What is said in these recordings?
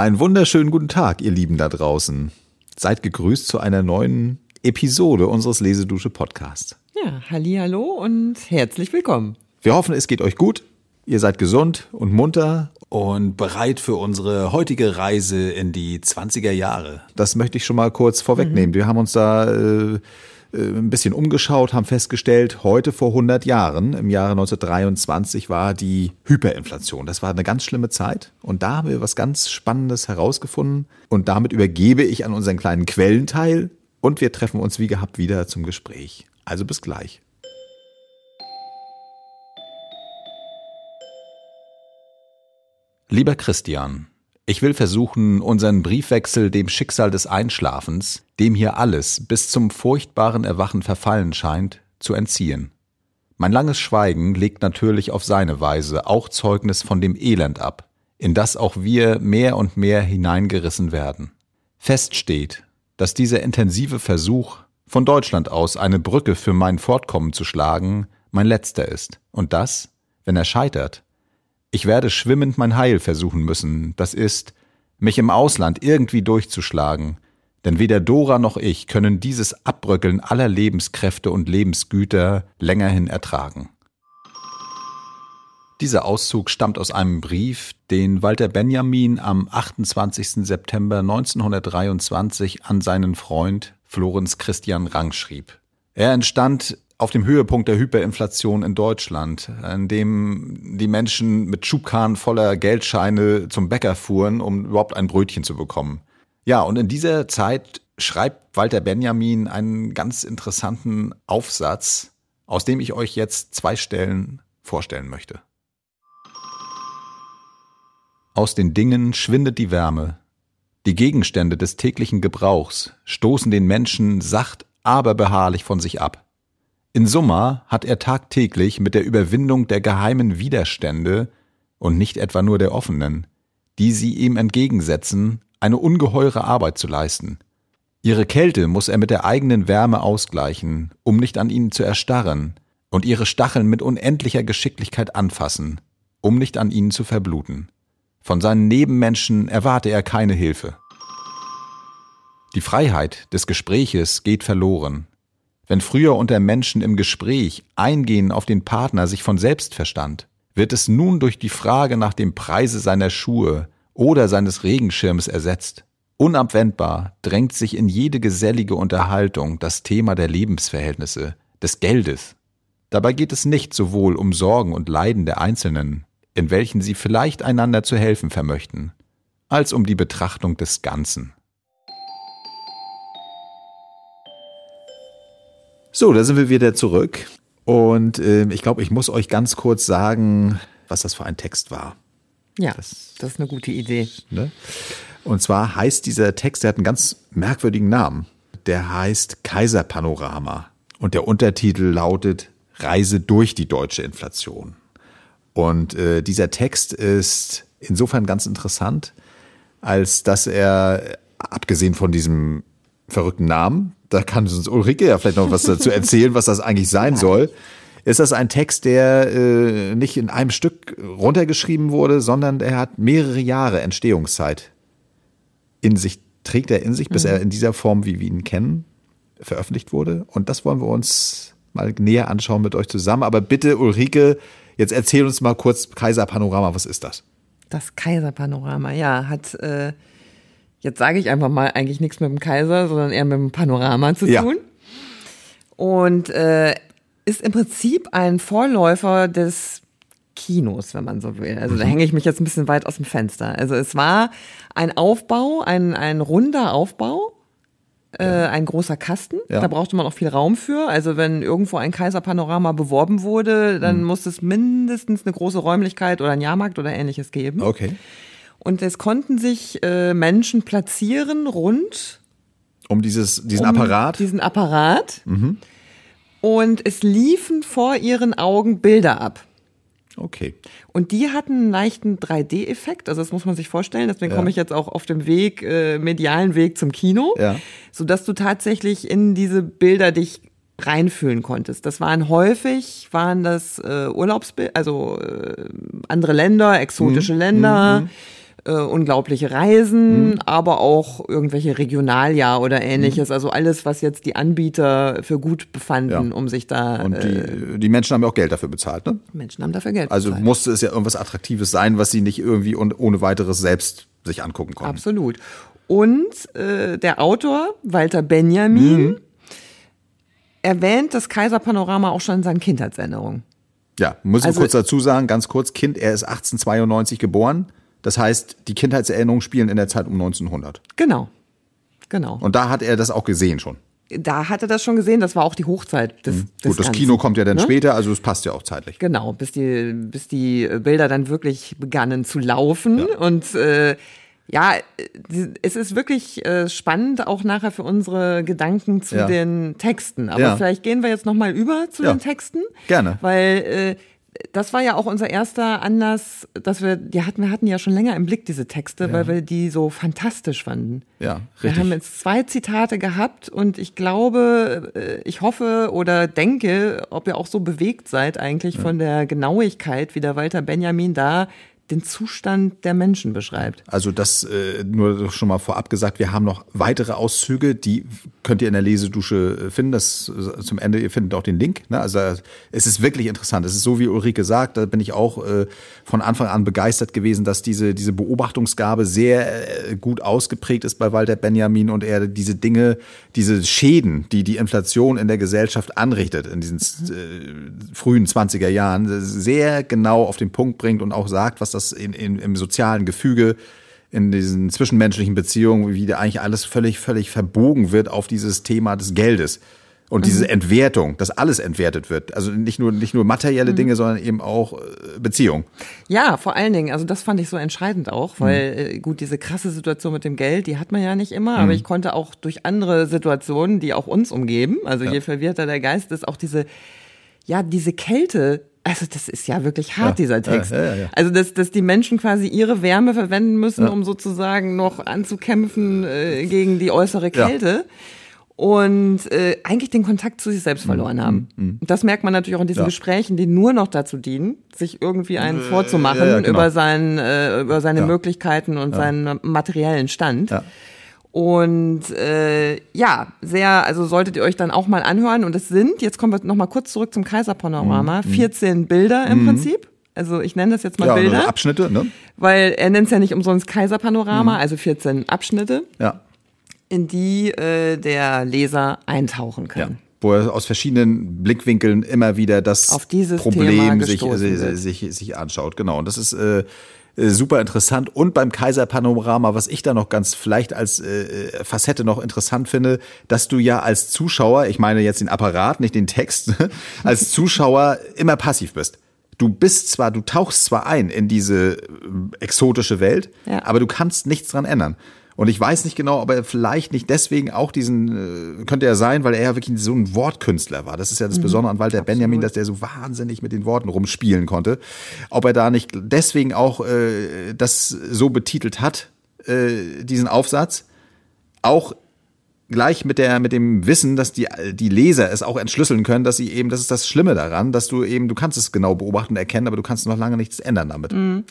Einen wunderschönen guten Tag, ihr Lieben da draußen. Seid gegrüßt zu einer neuen Episode unseres Lesedusche Podcasts. Ja, hallo und herzlich willkommen. Wir hoffen, es geht euch gut. Ihr seid gesund und munter und bereit für unsere heutige Reise in die 20er Jahre. Das möchte ich schon mal kurz vorwegnehmen. Mhm. Wir haben uns da äh, ein bisschen umgeschaut, haben festgestellt, heute vor 100 Jahren, im Jahre 1923, war die Hyperinflation. Das war eine ganz schlimme Zeit. Und da haben wir was ganz Spannendes herausgefunden. Und damit übergebe ich an unseren kleinen Quellenteil. Und wir treffen uns wie gehabt wieder zum Gespräch. Also bis gleich. Lieber Christian, ich will versuchen, unseren Briefwechsel dem Schicksal des Einschlafens, dem hier alles bis zum furchtbaren Erwachen verfallen scheint, zu entziehen. Mein langes Schweigen legt natürlich auf seine Weise auch Zeugnis von dem Elend ab, in das auch wir mehr und mehr hineingerissen werden. Fest steht, dass dieser intensive Versuch, von Deutschland aus eine Brücke für mein Fortkommen zu schlagen, mein letzter ist, und das, wenn er scheitert, ich werde schwimmend mein Heil versuchen müssen, das ist, mich im Ausland irgendwie durchzuschlagen, denn weder Dora noch ich können dieses Abbröckeln aller Lebenskräfte und Lebensgüter längerhin ertragen. Dieser Auszug stammt aus einem Brief, den Walter Benjamin am 28. September 1923 an seinen Freund Florenz Christian Rang schrieb. Er entstand auf dem Höhepunkt der Hyperinflation in Deutschland, in dem die Menschen mit Schubkarren voller Geldscheine zum Bäcker fuhren, um überhaupt ein Brötchen zu bekommen. Ja, und in dieser Zeit schreibt Walter Benjamin einen ganz interessanten Aufsatz, aus dem ich euch jetzt zwei Stellen vorstellen möchte. Aus den Dingen schwindet die Wärme. Die Gegenstände des täglichen Gebrauchs stoßen den Menschen sacht, aber beharrlich von sich ab. In Summa hat er tagtäglich mit der Überwindung der geheimen Widerstände und nicht etwa nur der offenen, die sie ihm entgegensetzen, eine ungeheure Arbeit zu leisten. Ihre Kälte muss er mit der eigenen Wärme ausgleichen, um nicht an ihnen zu erstarren, und ihre Stacheln mit unendlicher Geschicklichkeit anfassen, um nicht an ihnen zu verbluten. Von seinen Nebenmenschen erwarte er keine Hilfe. Die Freiheit des Gespräches geht verloren, wenn früher unter Menschen im Gespräch Eingehen auf den Partner sich von selbst verstand, wird es nun durch die Frage nach dem Preise seiner Schuhe oder seines Regenschirms ersetzt. Unabwendbar drängt sich in jede gesellige Unterhaltung das Thema der Lebensverhältnisse, des Geldes. Dabei geht es nicht sowohl um Sorgen und Leiden der Einzelnen, in welchen sie vielleicht einander zu helfen vermöchten, als um die Betrachtung des Ganzen. So, da sind wir wieder zurück. Und äh, ich glaube, ich muss euch ganz kurz sagen, was das für ein Text war. Ja, das, das ist eine gute Idee. Ne? Und zwar heißt dieser Text, der hat einen ganz merkwürdigen Namen. Der heißt Kaiserpanorama. Und der Untertitel lautet Reise durch die deutsche Inflation. Und äh, dieser Text ist insofern ganz interessant, als dass er, abgesehen von diesem verrückten Namen, da kann uns Ulrike ja vielleicht noch was dazu erzählen, was das eigentlich sein soll. Ist das ein Text, der äh, nicht in einem Stück runtergeschrieben wurde, sondern er hat mehrere Jahre Entstehungszeit in sich, trägt er in sich, bis mhm. er in dieser Form, wie wir ihn kennen, veröffentlicht wurde. Und das wollen wir uns mal näher anschauen mit euch zusammen. Aber bitte, Ulrike, jetzt erzähl uns mal kurz Kaiserpanorama, was ist das? Das Kaiserpanorama, ja, hat äh, jetzt sage ich einfach mal, eigentlich nichts mit dem Kaiser, sondern eher mit dem Panorama zu tun. Und äh, ist im Prinzip ein Vorläufer des Kinos, wenn man so will. Also da mhm. hänge ich mich jetzt ein bisschen weit aus dem Fenster. Also es war ein Aufbau, ein, ein runder Aufbau, äh, ein großer Kasten. Ja. Da brauchte man auch viel Raum für. Also wenn irgendwo ein Kaiserpanorama beworben wurde, dann mhm. musste es mindestens eine große Räumlichkeit oder ein Jahrmarkt oder ähnliches geben. Okay. Und es konnten sich äh, Menschen platzieren rund um dieses, diesen um Apparat. Diesen Apparat. Mhm. Und es liefen vor ihren Augen Bilder ab. Okay. Und die hatten einen leichten 3D-Effekt, also das muss man sich vorstellen. Deswegen ja. komme ich jetzt auch auf dem Weg, äh, medialen Weg zum Kino, ja. sodass du tatsächlich in diese Bilder dich reinfühlen konntest. Das waren häufig, waren das äh, Urlaubsbilder, also äh, andere Länder, exotische mhm. Länder. Mhm äh, unglaubliche Reisen, mhm. aber auch irgendwelche Regionaljahr oder ähnliches. Mhm. Also alles, was jetzt die Anbieter für gut befanden, ja. um sich da. Und die, äh, die Menschen haben ja auch Geld dafür bezahlt, ne? Menschen haben dafür Geld also bezahlt. Also musste es ja irgendwas Attraktives sein, was sie nicht irgendwie und ohne weiteres selbst sich angucken konnten. Absolut. Und äh, der Autor, Walter Benjamin, mhm. erwähnt das Kaiserpanorama auch schon in seinen Kindheitserinnerungen. Ja, muss ich also, kurz dazu sagen, ganz kurz, Kind, er ist 1892 geboren. Das heißt, die Kindheitserinnerungen spielen in der Zeit um 1900. Genau. Genau. Und da hat er das auch gesehen schon. Da hat er das schon gesehen, das war auch die Hochzeit des, mhm. des Gut, das Ganzen, Kino kommt ja dann ne? später, also es passt ja auch zeitlich. Genau, bis die, bis die Bilder dann wirklich begannen zu laufen. Ja. Und äh, ja, es ist wirklich äh, spannend, auch nachher für unsere Gedanken zu ja. den Texten. Aber ja. vielleicht gehen wir jetzt nochmal über zu den Texten. Gerne. Weil äh, das war ja auch unser erster Anlass, dass wir, die hatten, wir hatten ja schon länger im Blick diese Texte, ja. weil wir die so fantastisch fanden. Ja, richtig. Wir haben jetzt zwei Zitate gehabt und ich glaube, äh, ich hoffe oder denke, ob ihr auch so bewegt seid eigentlich ja. von der Genauigkeit, wie der Walter Benjamin da den Zustand der Menschen beschreibt. Also das äh, nur schon mal vorab gesagt, wir haben noch weitere Auszüge, die könnt ihr in der Lesedusche äh, finden. Das äh, zum Ende, ihr findet auch den Link. Ne? Also es ist wirklich interessant. Es ist so, wie Ulrike sagt, da bin ich auch äh, von Anfang an begeistert gewesen, dass diese, diese Beobachtungsgabe sehr äh, gut ausgeprägt ist bei Walter Benjamin und er diese Dinge, diese Schäden, die die Inflation in der Gesellschaft anrichtet in diesen äh, frühen 20er Jahren, sehr genau auf den Punkt bringt und auch sagt, was das das in, in, im sozialen Gefüge, in diesen zwischenmenschlichen Beziehungen, wie da eigentlich alles völlig, völlig verbogen wird auf dieses Thema des Geldes. Und diese mhm. Entwertung, dass alles entwertet wird. Also nicht nur, nicht nur materielle mhm. Dinge, sondern eben auch äh, Beziehung. Ja, vor allen Dingen. Also das fand ich so entscheidend auch, weil mhm. Gut, diese krasse Situation mit dem Geld, die hat man ja nicht immer, aber mhm. ich konnte auch durch andere Situationen, die auch uns umgeben, also ja. je verwirrter der Geist ist, auch diese, ja, diese Kälte also das ist ja wirklich hart, ja, dieser Text. Ja, ja, also dass, dass die Menschen quasi ihre Wärme verwenden müssen, um sozusagen noch anzukämpfen äh, gegen die äußere Kälte. Und äh, eigentlich den Kontakt zu sich selbst verloren mhm, haben. Mhm. Das merkt man natürlich auch in diesen Gesprächen, die nur noch dazu dienen, sich irgendwie einen äh, vorzumachen genau. über, sein, äh, über seine Möglichkeiten und seinen materiellen Stand. Und äh, ja, sehr, also solltet ihr euch dann auch mal anhören. Und es sind, jetzt kommen wir nochmal kurz zurück zum Kaiserpanorama, mhm. 14 Bilder im mhm. Prinzip. Also ich nenne das jetzt mal ja, Bilder. Abschnitte, ne? Weil er nennt es ja nicht umsonst Kaiserpanorama, mhm. also 14 Abschnitte, ja. in die äh, der Leser eintauchen kann. Ja wo er aus verschiedenen Blickwinkeln immer wieder das Problem sich, sich, sich, sich anschaut. Genau. Und das ist äh, super interessant. Und beim Kaiserpanorama, was ich da noch ganz vielleicht als äh, Facette noch interessant finde, dass du ja als Zuschauer, ich meine jetzt den Apparat, nicht den Text, als Zuschauer immer passiv bist. Du bist zwar, du tauchst zwar ein in diese äh, exotische Welt, ja. aber du kannst nichts dran ändern. Und ich weiß nicht genau, ob er vielleicht nicht deswegen auch diesen, äh, könnte er sein, weil er ja wirklich so ein Wortkünstler war. Das ist ja das mhm. Besondere an Walter Benjamin, dass der so wahnsinnig mit den Worten rumspielen konnte. Ob er da nicht deswegen auch äh, das so betitelt hat, äh, diesen Aufsatz, auch gleich mit der mit dem Wissen, dass die die Leser es auch entschlüsseln können, dass sie eben das ist das Schlimme daran, dass du eben du kannst es genau beobachten, erkennen, aber du kannst noch lange nichts ändern damit. Mhm.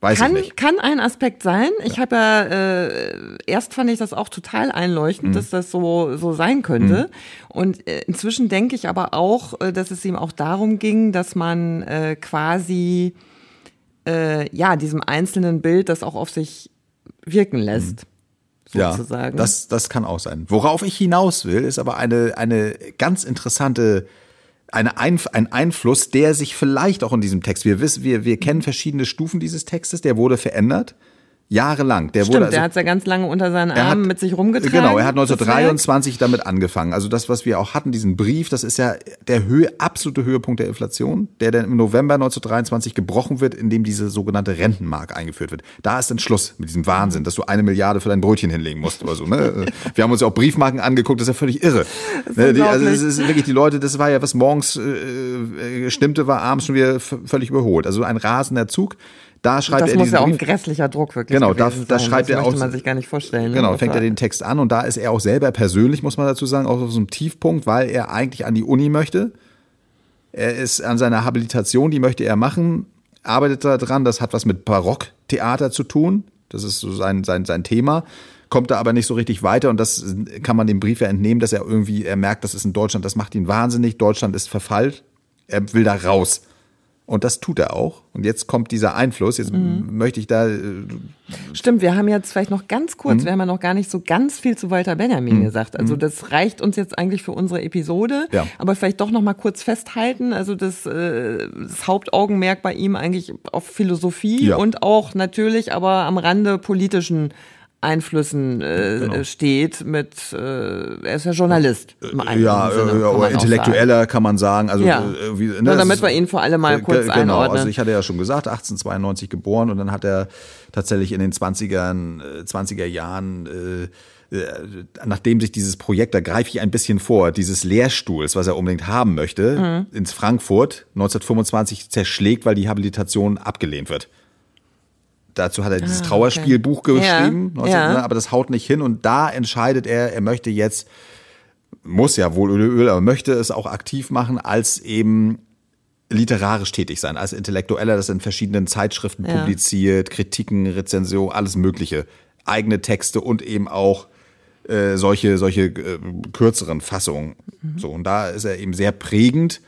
Weiß kann, ich nicht. kann ein Aspekt sein. Ich ja. habe ja, äh, erst fand ich das auch total einleuchtend, mhm. dass das so, so sein könnte. Mhm. Und äh, inzwischen denke ich aber auch, äh, dass es ihm auch darum ging, dass man äh, quasi, äh, ja, diesem einzelnen Bild das auch auf sich wirken lässt. Mhm. Sozusagen. Ja, das, das kann auch sein. Worauf ich hinaus will, ist aber eine, eine ganz interessante eine Einf ein Einfluss, der sich vielleicht auch in diesem Text, wir wissen, wir, wir kennen verschiedene Stufen dieses Textes, der wurde verändert jahrelang. Der Stimmt, wurde also, der hat ja ganz lange unter seinen Armen hat, mit sich rumgetragen. Genau, er hat 1923 damit angefangen. Also das, was wir auch hatten, diesen Brief, das ist ja der Höhe, absolute Höhepunkt der Inflation, der dann im November 1923 gebrochen wird, indem diese sogenannte Rentenmark eingeführt wird. Da ist dann Schluss mit diesem Wahnsinn, dass du eine Milliarde für dein Brötchen hinlegen musst oder so. Ne? Wir haben uns ja auch Briefmarken angeguckt, das ist ja völlig irre. Ne? Die, also es ist wirklich die Leute, das war ja, was morgens äh, äh stimmte, war abends schon wieder völlig überholt. Also ein rasender Zug. Da schreibt das er muss ja auch ein grässlicher Druck wirklich Genau, da, da schreibt das er auch. Man sich gar nicht vorstellen. Ne? Genau, fängt er den Text an und da ist er auch selber persönlich, muss man dazu sagen, auch auf so einem Tiefpunkt, weil er eigentlich an die Uni möchte. Er ist an seiner Habilitation, die möchte er machen, arbeitet daran, das hat was mit Barock Theater zu tun. Das ist so sein, sein, sein Thema. Kommt da aber nicht so richtig weiter und das kann man dem Brief ja entnehmen, dass er irgendwie, er merkt, das ist in Deutschland, das macht ihn wahnsinnig. Deutschland ist verfallt. Er will da raus. Und das tut er auch. Und jetzt kommt dieser Einfluss. Jetzt mhm. möchte ich da. Äh, Stimmt, wir haben jetzt vielleicht noch ganz kurz, mhm. wir haben ja noch gar nicht so ganz viel zu Walter Benjamin mhm. gesagt. Also mhm. das reicht uns jetzt eigentlich für unsere Episode. Ja. Aber vielleicht doch noch mal kurz festhalten. Also das, äh, das Hauptaugenmerk bei ihm eigentlich auf Philosophie ja. und auch natürlich aber am Rande politischen Einflüssen äh, genau. steht mit äh, er ist ja Journalist im äh, ja, Sinne, ja oder intellektueller kann man sagen also ja. äh, wie, ne, Nur damit wir ihn vor allem mal kurz genau, einordnen. also ich hatte ja schon gesagt 1892 geboren und dann hat er tatsächlich in den 20ern 20er äh, Jahren äh, äh, nachdem sich dieses Projekt, da greife ich ein bisschen vor, dieses Lehrstuhls, was er unbedingt haben möchte, mhm. ins Frankfurt 1925 zerschlägt, weil die Habilitation abgelehnt wird. Dazu hat er dieses ah, Trauerspielbuch okay. geschrieben, ja, 19, ja. Ne, aber das haut nicht hin und da entscheidet er, er möchte jetzt, muss ja wohl Öl, Öl, aber möchte es auch aktiv machen, als eben literarisch tätig sein, als Intellektueller, das in verschiedenen Zeitschriften ja. publiziert, Kritiken, Rezension, alles Mögliche, eigene Texte und eben auch äh, solche solche äh, kürzeren Fassungen. Mhm. So und da ist er eben sehr prägend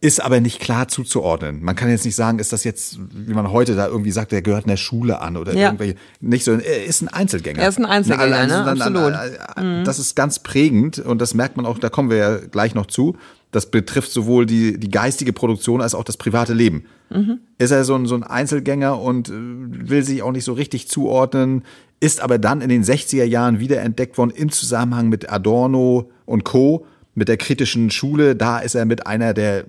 ist aber nicht klar zuzuordnen. Man kann jetzt nicht sagen, ist das jetzt, wie man heute da irgendwie sagt, der gehört in der Schule an oder ja. irgendwelche, nicht so, er ist ein Einzelgänger. Er ist ein Einzelgänger, ne? Absolut. Mhm. Das ist ganz prägend und das merkt man auch, da kommen wir ja gleich noch zu. Das betrifft sowohl die, die geistige Produktion als auch das private Leben. Mhm. Ist er so ein, so ein Einzelgänger und äh, will sich auch nicht so richtig zuordnen, ist aber dann in den 60er Jahren wiederentdeckt worden im Zusammenhang mit Adorno und Co mit der kritischen Schule, da ist er mit einer der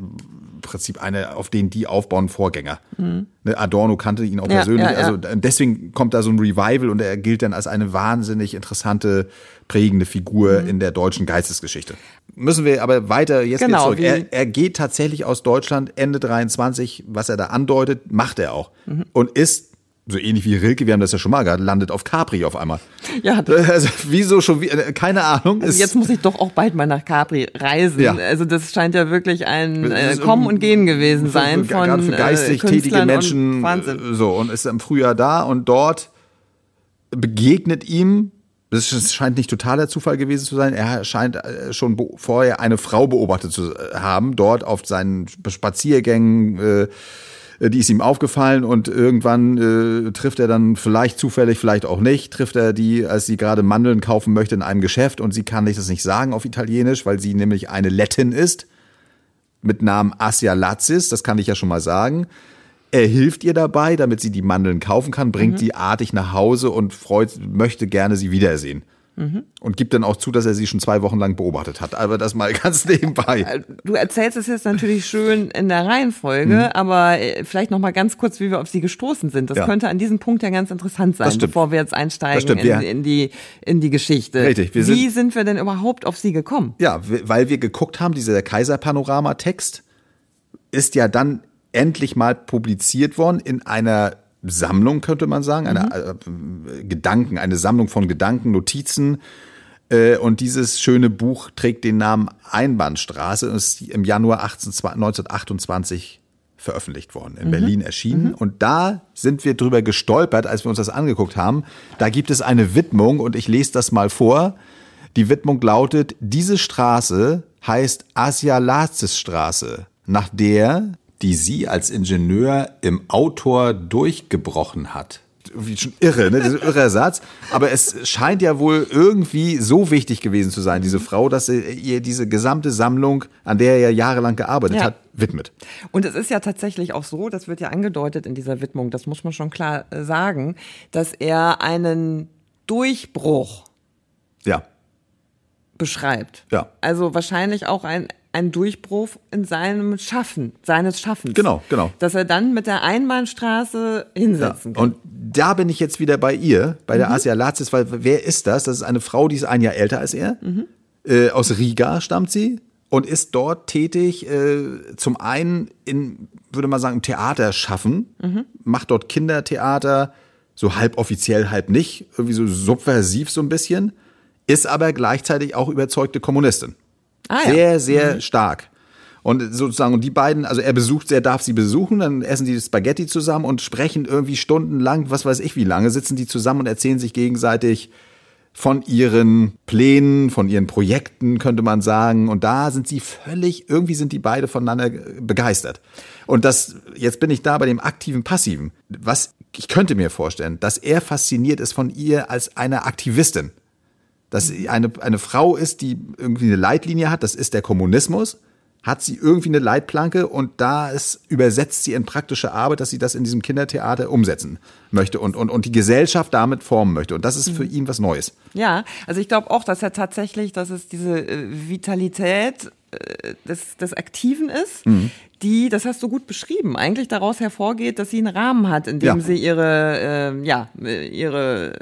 im Prinzip eine, auf den die aufbauen Vorgänger. Mhm. Adorno kannte ihn auch ja, persönlich. Ja, ja. Also deswegen kommt da so ein Revival und er gilt dann als eine wahnsinnig interessante, prägende Figur mhm. in der deutschen Geistesgeschichte. Müssen wir aber weiter jetzt genau, zurück. Er, er, geht tatsächlich aus Deutschland Ende 23, was er da andeutet, macht er auch. Mhm. Und ist so ähnlich wie Rilke, wir haben das ja schon mal gehabt, landet auf Capri auf einmal. Ja. Also wieso schon, äh, keine Ahnung. Also jetzt muss ich doch auch bald mal nach Capri reisen. Ja. Also das scheint ja wirklich ein äh, Kommen und Gehen gewesen sein für, von gerade für geistig äh, tätige Menschen. Wahnsinn. So und ist im Frühjahr da und dort begegnet ihm das scheint nicht totaler Zufall gewesen zu sein. Er scheint äh, schon vorher eine Frau beobachtet zu haben, dort auf seinen Spaziergängen, äh, äh, die ist ihm aufgefallen und irgendwann äh, trifft er dann vielleicht zufällig, vielleicht auch nicht, trifft er die, als sie gerade Mandeln kaufen möchte in einem Geschäft und sie kann nicht das nicht sagen auf Italienisch, weil sie nämlich eine Lettin ist mit Namen Asia Lazis, das kann ich ja schon mal sagen. Er hilft ihr dabei, damit sie die Mandeln kaufen kann, bringt mhm. sie artig nach Hause und freut, möchte gerne sie wiedersehen. Mhm. Und gibt dann auch zu, dass er sie schon zwei Wochen lang beobachtet hat. Aber das mal ganz nebenbei. Äh, du erzählst es jetzt natürlich schön in der Reihenfolge, mhm. aber äh, vielleicht noch mal ganz kurz, wie wir auf sie gestoßen sind. Das ja. könnte an diesem Punkt ja ganz interessant sein, bevor wir jetzt einsteigen in, in, die, in die Geschichte. Richtig. Wir wie sind, sind wir denn überhaupt auf sie gekommen? Ja, weil wir geguckt haben, dieser Kaiserpanorama-Text ist ja dann endlich mal publiziert worden in einer Sammlung, könnte man sagen, eine mhm. äh, Gedanken, eine Sammlung von Gedanken, Notizen. Äh, und dieses schöne Buch trägt den Namen Einbahnstraße und ist im Januar 18, 1928 veröffentlicht worden, in mhm. Berlin erschienen. Mhm. Und da sind wir drüber gestolpert, als wir uns das angeguckt haben. Da gibt es eine Widmung und ich lese das mal vor. Die Widmung lautet, diese Straße heißt Asialatzes-Straße, nach der die sie als Ingenieur im Autor durchgebrochen hat. Wie schon irre, ne? Dieser irre Satz. Aber es scheint ja wohl irgendwie so wichtig gewesen zu sein, diese Frau, dass sie ihr diese gesamte Sammlung, an der er ja jahrelang gearbeitet ja. hat, widmet. Und es ist ja tatsächlich auch so, das wird ja angedeutet in dieser Widmung, das muss man schon klar äh, sagen, dass er einen Durchbruch ja. beschreibt. Ja. Also wahrscheinlich auch ein ein Durchbruch in seinem Schaffen, seines Schaffens. Genau, genau. Dass er dann mit der Einbahnstraße hinsetzen ja. kann. Und da bin ich jetzt wieder bei ihr, bei der mhm. Asia Lazis, weil wer ist das? Das ist eine Frau, die ist ein Jahr älter als er. Mhm. Äh, aus Riga stammt sie und ist dort tätig, äh, zum einen in, würde man sagen, im Theater schaffen, mhm. macht dort Kindertheater, so halb offiziell, halb nicht, irgendwie so subversiv so ein bisschen, ist aber gleichzeitig auch überzeugte Kommunistin. Ah, ja. Sehr, sehr mhm. stark. Und sozusagen, und die beiden, also er besucht, er darf sie besuchen, dann essen die Spaghetti zusammen und sprechen irgendwie stundenlang, was weiß ich wie lange, sitzen die zusammen und erzählen sich gegenseitig von ihren Plänen, von ihren Projekten, könnte man sagen. Und da sind sie völlig, irgendwie sind die beide voneinander begeistert. Und das, jetzt bin ich da bei dem aktiven, passiven. Was, ich könnte mir vorstellen, dass er fasziniert ist von ihr als einer Aktivistin. Dass sie eine, eine Frau ist, die irgendwie eine Leitlinie hat, das ist der Kommunismus hat sie irgendwie eine Leitplanke und da ist, übersetzt sie in praktische Arbeit, dass sie das in diesem Kindertheater umsetzen möchte und, und, und die Gesellschaft damit formen möchte. Und das ist für mhm. ihn was Neues. Ja, also ich glaube auch, dass er tatsächlich, dass es diese äh, Vitalität des, des Aktiven ist, mhm. die, das hast du gut beschrieben, eigentlich daraus hervorgeht, dass sie einen Rahmen hat, in dem ja. sie ihre, äh, ja, ihre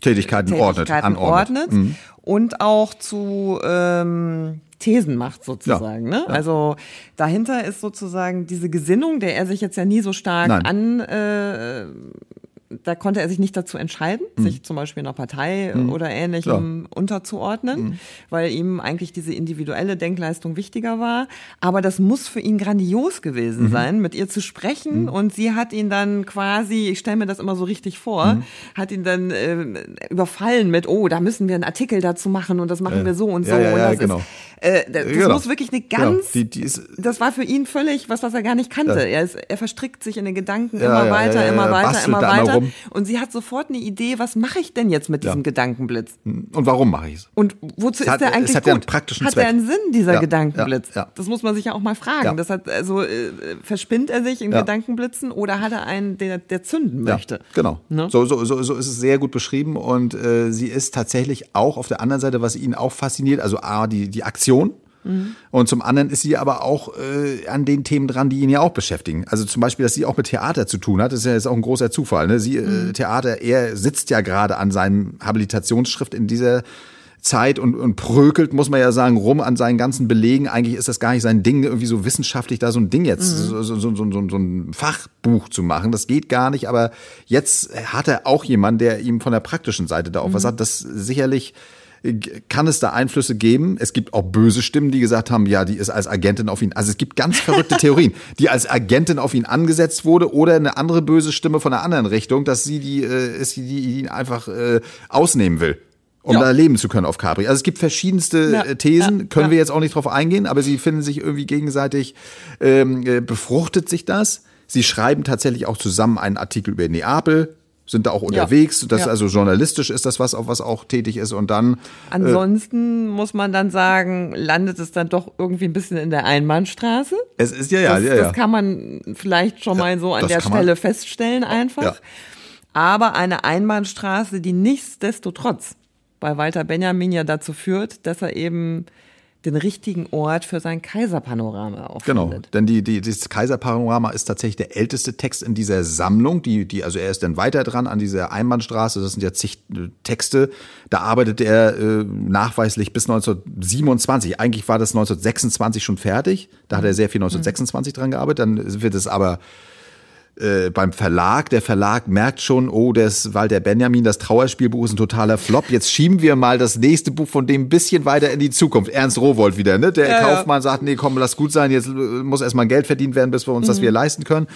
Tätigkeiten, Tätigkeiten ordnet, anordnet. ordnet mhm. und auch zu ähm, Thesen macht sozusagen. Ja, ne? Ja. Also dahinter ist sozusagen diese Gesinnung, der er sich jetzt ja nie so stark Nein. an äh, da konnte er sich nicht dazu entscheiden, mhm. sich zum Beispiel einer Partei mhm. oder ähnlichem Klar. unterzuordnen, mhm. weil ihm eigentlich diese individuelle Denkleistung wichtiger war. Aber das muss für ihn grandios gewesen mhm. sein, mit ihr zu sprechen. Mhm. Und sie hat ihn dann quasi, ich stelle mir das immer so richtig vor, mhm. hat ihn dann äh, überfallen mit, oh, da müssen wir einen Artikel dazu machen und das machen ja. wir so und so. Ja, ja, und das genau. ist, äh, das genau. muss wirklich eine ganz, die, die ist, das war für ihn völlig was, was er gar nicht kannte. Er, ist, er verstrickt sich in den Gedanken immer weiter, immer weiter, immer weiter. Und sie hat sofort eine Idee, was mache ich denn jetzt mit diesem ja. Gedankenblitz? Und warum mache ich es? Und wozu hat, ist der eigentlich es hat gut? Ja einen praktischen hat Zweck. der einen Sinn, dieser ja, Gedankenblitz? Das muss man sich ja auch mal fragen. Das hat, also, äh, verspinnt er sich in Gedankenblitzen oder hat er einen, der, der zünden möchte? genau. Ne? So, so, so, so ist es sehr gut beschrieben und äh, sie ist tatsächlich auch auf der anderen Seite, was ihn auch fasziniert, also A, die, die Aktion, Mhm. Und zum anderen ist sie aber auch äh, an den Themen dran, die ihn ja auch beschäftigen. Also zum Beispiel, dass sie auch mit Theater zu tun hat, das ist ja jetzt auch ein großer Zufall. Ne? Sie, äh, mhm. äh, Theater, er sitzt ja gerade an seinem Habilitationsschrift in dieser Zeit und, und prökelt, muss man ja sagen, rum an seinen ganzen Belegen. Eigentlich ist das gar nicht sein Ding, irgendwie so wissenschaftlich da so ein Ding jetzt, mhm. so, so, so, so, so ein Fachbuch zu machen. Das geht gar nicht, aber jetzt hat er auch jemanden, der ihm von der praktischen Seite da auch mhm. was sagt, das sicherlich kann es da Einflüsse geben? Es gibt auch böse Stimmen, die gesagt haben, ja, die ist als Agentin auf ihn. Also es gibt ganz verrückte Theorien, die als Agentin auf ihn angesetzt wurde oder eine andere böse Stimme von einer anderen Richtung, dass sie die äh, ist, die ihn einfach äh, ausnehmen will um ja. da leben zu können auf Capri. Also es gibt verschiedenste ja, äh, Thesen, ja, können wir jetzt auch nicht drauf eingehen, aber sie finden sich irgendwie gegenseitig, ähm, äh, befruchtet sich das. Sie schreiben tatsächlich auch zusammen einen Artikel über Neapel, sind da auch unterwegs. Ja, das ja. also journalistisch ist das was, auf was auch tätig ist und dann. Äh, Ansonsten äh, muss man dann sagen, landet es dann doch irgendwie ein bisschen in der Einbahnstraße. Es ist ja ja das, ja, ja. Das kann man vielleicht schon mal so an der Stelle man, feststellen einfach. Aber eine Einbahnstraße, die nichtsdestotrotz bei Walter Benjamin ja dazu führt, dass er eben den richtigen Ort für sein Kaiserpanorama auch genau, findet. denn die, die, das Kaiserpanorama ist tatsächlich der älteste Text in dieser Sammlung. Die, die, also er ist dann weiter dran an dieser Einbahnstraße. Das sind ja zig äh, Texte. Da arbeitet er äh, nachweislich bis 1927. Eigentlich war das 1926 schon fertig. Da hat er sehr viel 1926 mhm. dran gearbeitet. Dann wird es aber äh, beim Verlag. Der Verlag merkt schon, oh, das Walter Benjamin, das Trauerspielbuch ist ein totaler Flop. Jetzt schieben wir mal das nächste Buch von dem ein bisschen weiter in die Zukunft. Ernst Rowold wieder, ne? Der ja, Kaufmann ja. sagt, nee, komm, lass gut sein, jetzt äh, muss erstmal Geld verdient werden, bis wir uns mhm. das wieder leisten können.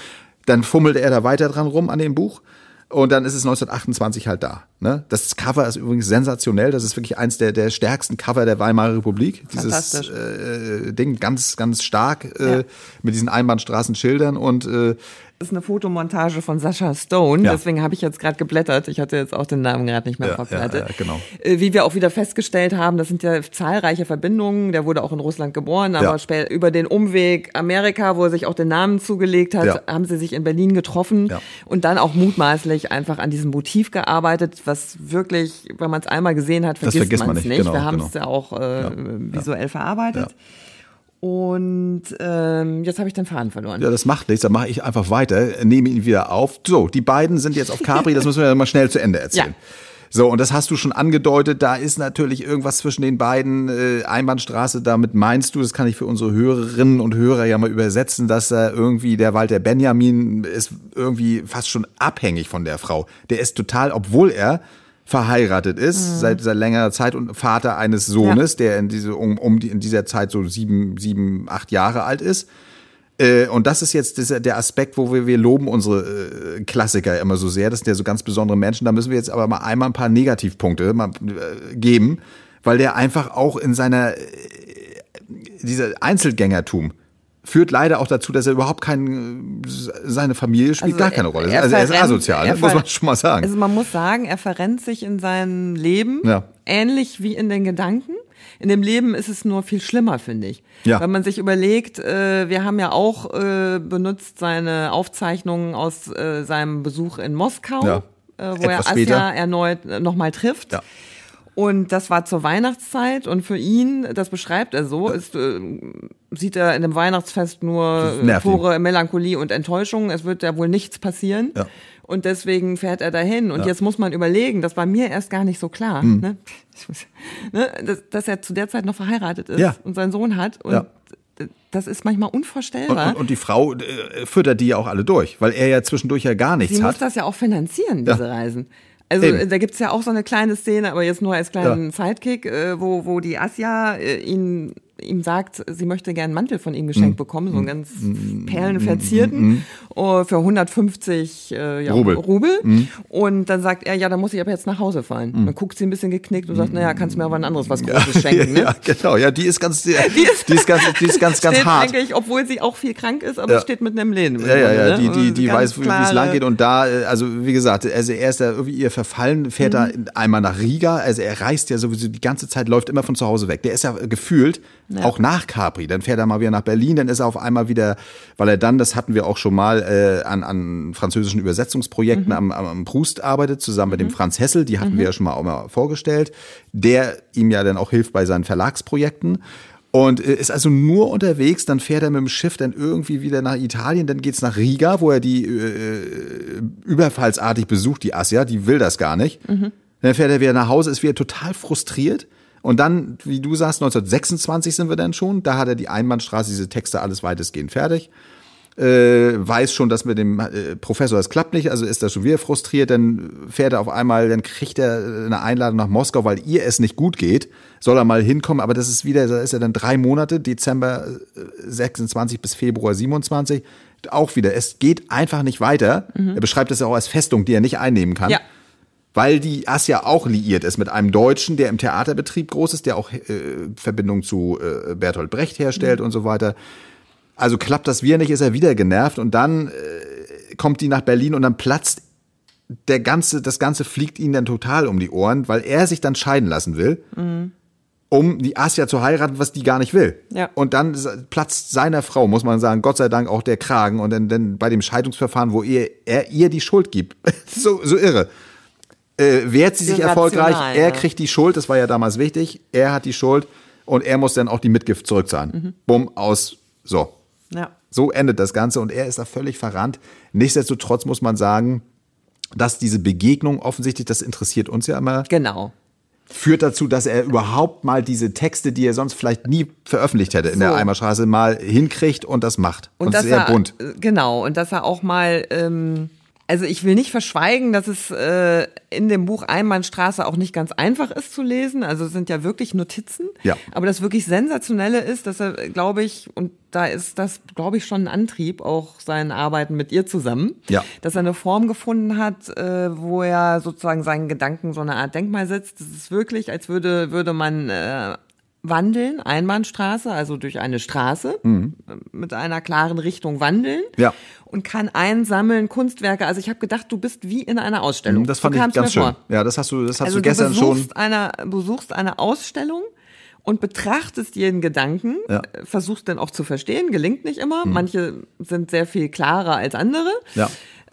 Dann fummelt er da weiter dran rum an dem Buch. Und dann ist es 1928 halt da. Ne? Das Cover ist übrigens sensationell. Das ist wirklich eins der, der stärksten Cover der Weimarer Republik. Dieses äh, Ding ganz, ganz stark äh, ja. mit diesen Einbahnstraßenschildern und äh, ist eine Fotomontage von Sascha Stone, ja. deswegen habe ich jetzt gerade geblättert. Ich hatte jetzt auch den Namen gerade nicht mehr ja, ja, ja, genau. Äh, wie wir auch wieder festgestellt haben, das sind ja zahlreiche Verbindungen. Der wurde auch in Russland geboren, aber ja. später über den Umweg Amerika, wo er sich auch den Namen zugelegt hat, haben sie sich in Berlin getroffen und dann auch mutmaßlich einfach an diesem Motiv gearbeitet, was wirklich, wenn man es einmal gesehen hat, vergisst, man es nicht. Genau, wir haben es genau. ja auch äh, visuell verarbeitet. Und ähm, jetzt habe ich den Faden verloren. Ja, das macht nichts. Dann mache ich einfach weiter, nehme ihn wieder auf. So, die beiden sind jetzt auf Capri. Das müssen wir mal schnell zu Ende erzählen. Ja. So, und das hast du schon angedeutet, da ist natürlich irgendwas zwischen den beiden äh, Einbahnstraße, damit meinst du, das kann ich für unsere Hörerinnen und Hörer ja mal übersetzen, dass er irgendwie, der Walter Benjamin ist irgendwie fast schon abhängig von der Frau. Der ist total, obwohl er verheiratet ist seit, seit längerer Zeit und Vater eines Sohnes, der in diese um, um die, in dieser Zeit so sieben sieben acht Jahre alt ist. Äh, und das ist jetzt der Aspekt, wo wir, wir loben unsere äh, Klassiker immer so sehr. Das sind ja so ganz besondere Menschen. Da müssen wir jetzt aber mal einmal ein paar Negativpunkte mal, äh, geben, weil der einfach auch in seiner äh, dieser Einzelgängertum führt leider auch dazu, dass er überhaupt kein seine Familie spielt Also gar keine Rolle. er also er ist asozial, er muss man schon mal sagen. Also man muss sagen, er verrennt sich in seinem Leben, Ja. ähnlich wie in den Gedanken. In dem Leben ist es nur viel schlimmer, finde ich. Ja. Wenn man sich überlegt, äh, wir haben ja auch äh, benutzt seine Aufzeichnungen aus äh, seinem Besuch in Moskau, Ja. äh, wo er Etwas Asja später. erneut äh, nochmal trifft. Ja. Und das war zur Weihnachtszeit und für ihn, das beschreibt er so, ist, äh, sieht er in dem Weihnachtsfest nur äh, pure Melancholie und Enttäuschung. Es wird ja wohl nichts passieren. Ja. Und deswegen fährt er dahin. Und jetzt muss man überlegen, das war mir erst gar nicht so klar, Hm. ne? Muss- ne? Dass, dass er zu der Zeit noch verheiratet ist Ja. und seinen Sohn hat. Und Ja. das ist manchmal Und, unvorstellbar. und, und die Frau äh, füttert die ja auch alle durch, weil er ja zwischendurch ja gar nichts Sie muss hat. das ja auch finanzieren, diese Ja. Reisen. Also Eben. da gibt's ja auch so eine kleine Szene, aber jetzt nur als kleinen Ja. Sidekick, äh, wo, wo die Asja äh, ihn, ihm sagt, sie möchte gern einen Mantel von ihm geschenkt Mhm. bekommen, so einen ganz perlenverzierten, äh, für 150 äh, ja, Rubel. Rubel. Und dann sagt er, ja, dann muss ich aber jetzt nach Hause fahren. Dann guckt sie ein bisschen geknickt und sagt, naja, kannst du mir aber ein anderes was Großes schenken, ne? ja, genau. Ja, die ist ganz, die ist- ist, ganz, die ist ganz, ganz hart. eigentlich, obwohl sie auch viel krank ist, aber Ja. steht mitten im Leben. Ja, ja, ja, ne? die, die, die weiß, wie es lang geht und da, äh, also wie gesagt, also er ist da irgendwie ihr verfallen, fährt da Mhm. einmal nach Riga, also er reist ja sowieso die ganze Zeit, läuft immer von zu Hause weg. Der ist ja gefühlt auch nach Capri, dann fährt er mal wieder nach Berlin, dann ist er auf einmal wieder, weil er dann, das hatten wir auch schon mal, äh, an, an französischen Übersetzungsprojekten Mhm. am, am, Proust arbeitet, zusammen mit dem Franz Hessel, die hatten wir ja schon mal auch mal vorgestellt, der ihm ja dann auch hilft bei seinen Verlagsprojekten. Und äh, ist also nur unterwegs, dann fährt er mit dem Schiff dann irgendwie wieder nach Italien, dann geht's nach Riga, wo er die äh, überfallsartig besucht, die Asja, die will das gar nicht. Dann fährt er wieder nach Hause, ist wieder total frustriert. Und dann, wie du sagst, 1926 sind wir dann schon, da hat er die Einbahnstraße, diese Texte alles weitestgehend fertig. Äh, weiß schon, dass mit dem äh, Professor das klappt nicht, also ist er schon wieder frustriert, dann fährt er auf einmal, dann kriegt er eine Einladung nach Moskau, weil ihr es nicht gut geht, soll er mal hinkommen, aber das ist wieder, da ist er dann drei Monate, Dezember äh, 26 bis Februar 27, auch wieder, es geht einfach nicht weiter. Er beschreibt das ja auch als Festung, die er nicht einnehmen kann. Ja. Weil die Asja auch liiert ist mit einem Deutschen, der im Theaterbetrieb groß ist, der auch äh, Verbindung zu äh, Bertolt Brecht herstellt und so weiter. Also klappt das wieder nicht, ist er wieder genervt und dann äh, kommt die nach Berlin und dann platzt der ganze, das Ganze fliegt ihm dann total um die Ohren, weil er sich dann scheiden lassen will, um die Asja zu heiraten, was die gar nicht will. Ja. Und dann platzt seiner Frau, muss man sagen, Gott sei Dank auch der Kragen und dann, dann bei dem Scheidungsverfahren, wo er, er ihr die Schuld gibt. so, so irre. Äh, wehrt sie sich erfolgreich, er ja. kriegt die Schuld, das war ja damals wichtig, er hat die Schuld und er muss dann auch die Mitgift zurückzahlen. Mhm. Bumm, aus, so. Ja. So endet das Ganze und er ist da völlig verrannt. Nichtsdestotrotz muss man sagen, dass diese Begegnung offensichtlich, das interessiert uns ja immer, Genau. führt dazu, dass er überhaupt mal diese Texte, die er sonst vielleicht nie veröffentlicht hätte in der So. Eimerstraße, mal hinkriegt und das macht. Und, dass sehr er, bunt. äh, Genau, und dass er auch mal, ähm, also ich will nicht verschweigen, dass es äh, in dem Buch Einbahnstraße auch nicht ganz einfach ist zu lesen. Also es sind ja wirklich Notizen. Ja. Aber das wirklich Sensationelle ist, dass er, glaube ich, und da ist das, glaube ich, schon ein Antrieb, auch seinen Arbeiten mit ihr zusammen, Ja. dass er eine Form gefunden hat, äh, wo er sozusagen seinen Gedanken so eine Art Denkmal setzt. Das ist wirklich, als würde, würde man äh, wandeln, Einbahnstraße, also durch eine Straße mit einer klaren Richtung wandeln Mhm. Ja. und kann einsammeln Kunstwerke. Also ich habe gedacht, du bist wie in einer Ausstellung. Das fand so ich ganz schön. vor. Ja, das hast du, das hast Also du gestern du schon. besuchst, eine, besuchst eine Ausstellung und betrachtest jeden Gedanken, Ja. Mhm. versuchst dann auch zu verstehen, gelingt nicht immer. Manche sind sehr viel klarer als andere. Ja.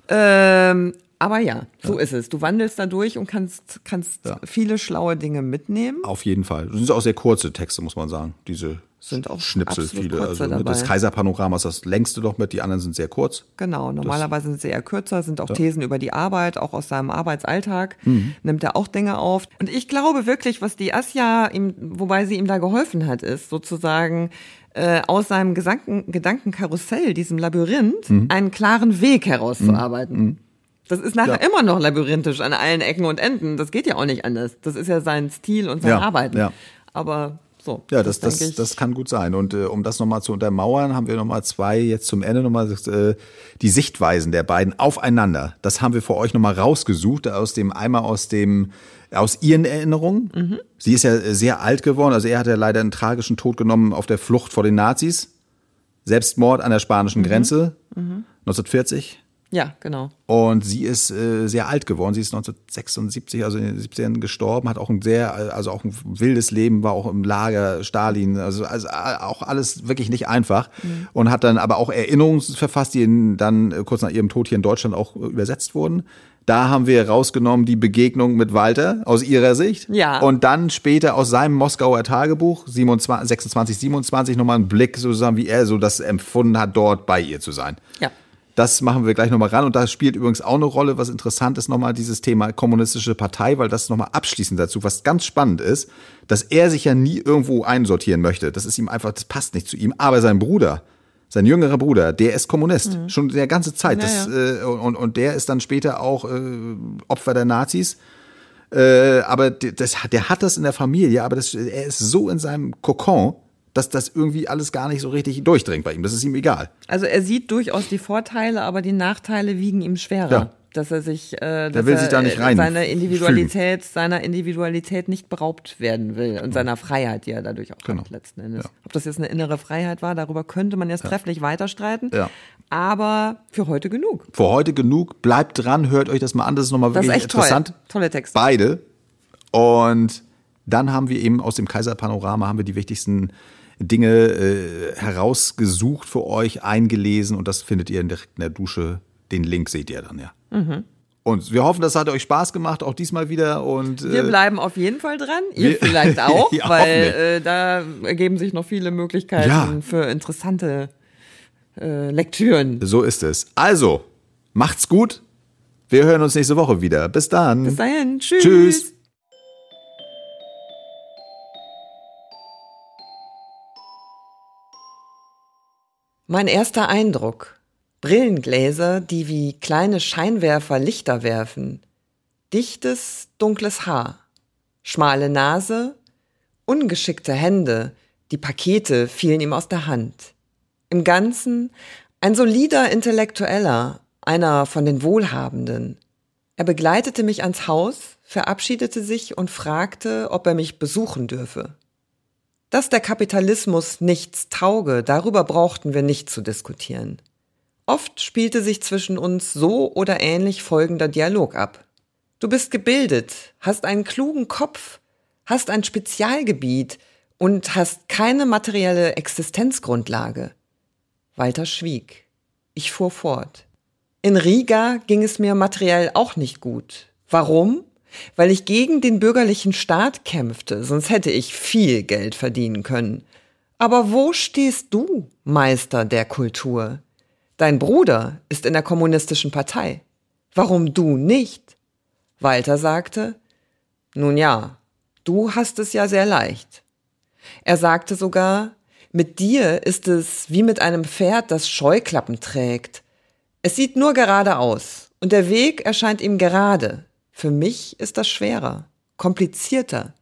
Ähm, aber ja, so ist es. Du wandelst da durch und kannst, kannst Ja. viele schlaue Dinge mitnehmen. Auf jeden Fall. Das sind auch sehr kurze Texte, muss man sagen. Diese Sind auch Schnipsel, viele. Also dabei. das Kaiserpanorama ist das längste doch mit, die anderen sind sehr kurz. Genau, normalerweise sind sie eher kürzer, sind auch Ja. Thesen über die Arbeit, auch aus seinem Arbeitsalltag, Mhm. nimmt er auch Dinge auf. Und ich glaube wirklich, was die Asja ihm, wobei sie ihm da geholfen hat, ist sozusagen äh, aus seinem Gedanken, Gedankenkarussell, diesem Labyrinth, Mhm. einen klaren Weg herauszuarbeiten. Das ist nachher Ja. immer noch labyrinthisch an allen Ecken und Enden. Das geht ja auch nicht anders. Das ist ja sein Stil und sein Ja, Arbeiten. ja. Aber so. Ja, das, das, ich- das kann gut sein. Und äh, um das nochmal zu untermauern, haben wir nochmal zwei, jetzt zum Ende nochmal äh, die Sichtweisen der beiden aufeinander. Das haben wir für euch nochmal rausgesucht, aus dem, einmal aus dem, aus ihren Erinnerungen. Mhm. Sie ist ja sehr alt geworden, also er hat ja leider einen tragischen Tod genommen auf der Flucht vor den Nazis. Selbstmord an der spanischen Mhm. Grenze, 1940. Ja, genau. Und sie ist äh, sehr alt geworden. Sie ist 1976, also in den 70ern gestorben, hat auch ein sehr, also auch ein wildes Leben, war auch im Lager Stalin, also, also äh, auch alles wirklich nicht einfach. Und hat dann aber auch Erinnerungen verfasst, die dann äh, kurz nach ihrem Tod hier in Deutschland auch äh, übersetzt wurden. Da haben wir rausgenommen die Begegnung mit Walter aus ihrer Sicht. Ja. Und dann später aus seinem Moskauer Tagebuch, 27, 26, 27, nochmal einen Blick sozusagen, wie er so das empfunden hat, dort bei ihr zu sein. Ja. Das machen wir gleich nochmal ran. Und da spielt übrigens auch eine Rolle, was interessant ist, nochmal dieses Thema kommunistische Partei, weil das nochmal abschließend dazu, was ganz spannend ist, dass er sich ja nie irgendwo einsortieren möchte. Das ist ihm einfach, das passt nicht zu ihm. Aber sein Bruder, sein jüngerer Bruder, der ist Kommunist. Schon die ganze Zeit. Das, äh, und, und der ist dann später auch äh, Opfer der Nazis. Äh, aber das, der hat das in der Familie, aber das, er ist so in seinem Kokon, dass das irgendwie alles gar nicht so richtig durchdringt bei ihm. Das ist ihm egal. Also er sieht durchaus die Vorteile, aber die Nachteile wiegen ihm schwerer. Ja. Dass er sich, äh, dass will er sich da nicht äh, rein seiner Individualität, seiner Individualität nicht beraubt werden will und seiner Freiheit, die er dadurch auch Genau. hat letzten Endes. Ja. Ob das jetzt eine innere Freiheit war, darüber könnte man jetzt trefflich weiter streiten. Ja. Aber für heute genug. Für heute genug. Bleibt dran, hört euch das mal an. Das ist nochmal Das wirklich ist echt toll. interessant. Tolle Texte. Beide. Und dann haben wir eben aus dem Kaiserpanorama haben wir die wichtigsten Dinge äh, herausgesucht für euch, eingelesen und das findet ihr direkt in der Dusche. Den Link seht ihr dann, ja. Mhm. Und wir hoffen, das hat euch Spaß gemacht, auch diesmal wieder. Und Wir äh, bleiben auf jeden Fall dran. Ihr wir- vielleicht auch, weil äh, da ergeben sich noch viele Möglichkeiten Ja. für interessante äh, Lektüren. so ist es. Also, macht's gut. Wir hören uns nächste Woche wieder. Bis dann. Bis dahin. Tschüss. Tschüss. Mein erster Eindruck. Brillengläser, die wie kleine Scheinwerfer Lichter werfen. Dichtes, dunkles Haar. Schmale Nase. Ungeschickte Hände. Die Pakete fielen ihm aus der Hand. Im Ganzen ein solider Intellektueller, einer von den Wohlhabenden. Er begleitete mich ans Haus, verabschiedete sich und fragte, ob er mich besuchen dürfe. Dass der Kapitalismus nichts tauge, darüber brauchten wir nicht zu diskutieren. Oft spielte sich zwischen uns so oder ähnlich folgender Dialog ab. Du bist gebildet, hast einen klugen Kopf, hast ein Spezialgebiet und hast keine materielle Existenzgrundlage. Walter schwieg. Ich fuhr fort. In Riga ging es mir materiell auch nicht gut. Warum? Weil ich gegen den bürgerlichen Staat kämpfte, sonst hätte ich viel Geld verdienen können. Aber wo stehst du, Meister der Kultur? Dein Bruder ist in der kommunistischen Partei. Warum du nicht? Walter sagte, nun ja, du hast es ja sehr leicht. Er sagte sogar, mit dir ist es wie mit einem Pferd, das Scheuklappen trägt. Es sieht nur gerade aus und der Weg erscheint ihm gerade. Für mich ist das schwerer, komplizierter.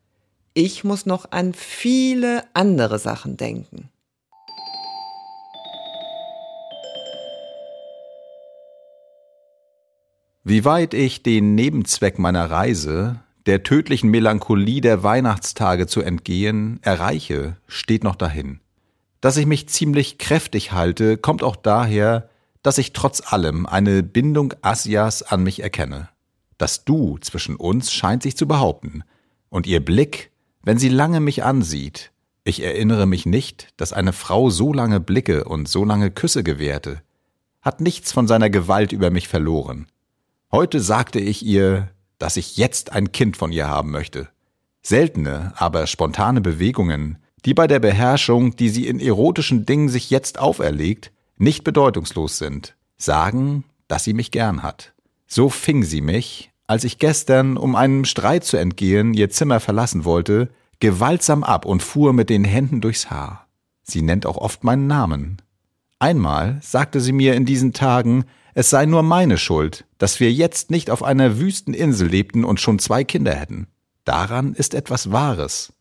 Ich muss noch an viele andere Sachen denken. Wie weit ich den Nebenzweck meiner Reise, der tödlichen Melancholie der Weihnachtstage zu entgehen, erreiche, steht noch dahin. Dass ich mich ziemlich kräftig halte, kommt auch daher, dass ich trotz allem eine Bindung Asias an mich erkenne. Das Du zwischen uns scheint sich zu behaupten, und ihr Blick, wenn sie lange mich ansieht, ich erinnere mich nicht, dass eine Frau so lange Blicke und so lange Küsse gewährte, hat nichts von seiner Gewalt über mich verloren. Heute sagte ich ihr, dass ich jetzt ein Kind von ihr haben möchte. Seltene, aber spontane Bewegungen, die bei der Beherrschung, die sie in erotischen Dingen sich jetzt auferlegt, nicht bedeutungslos sind, sagen, dass sie mich gern hat. So fing sie mich, als ich gestern, um einem Streit zu entgehen, ihr Zimmer verlassen wollte, gewaltsam ab und fuhr mit den Händen durchs Haar. Sie nennt auch oft meinen Namen. Einmal sagte sie mir in diesen Tagen, es sei nur meine Schuld, dass wir jetzt nicht auf einer wüsten Insel lebten und schon zwei Kinder hätten. Daran ist etwas Wahres.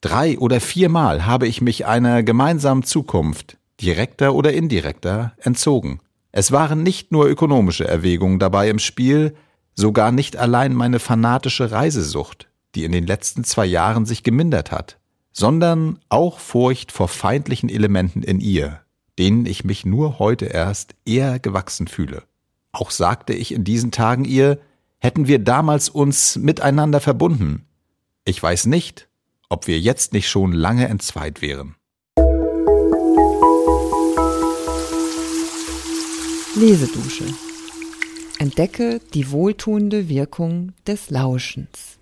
Drei oder viermal habe ich mich einer gemeinsamen Zukunft, direkter oder indirekter, entzogen. Es waren nicht nur ökonomische Erwägungen dabei im Spiel, sogar nicht allein meine fanatische Reisesucht, die in den letzten zwei Jahren sich gemindert hat, sondern auch Furcht vor feindlichen Elementen in ihr, denen ich mich nur heute erst eher gewachsen fühle. Auch sagte ich in diesen Tagen ihr, hätten wir damals uns miteinander verbunden. Ich weiß nicht, ob wir jetzt nicht schon lange entzweit wären. Lesedusche. Entdecke die wohltuende Wirkung des Lauschens.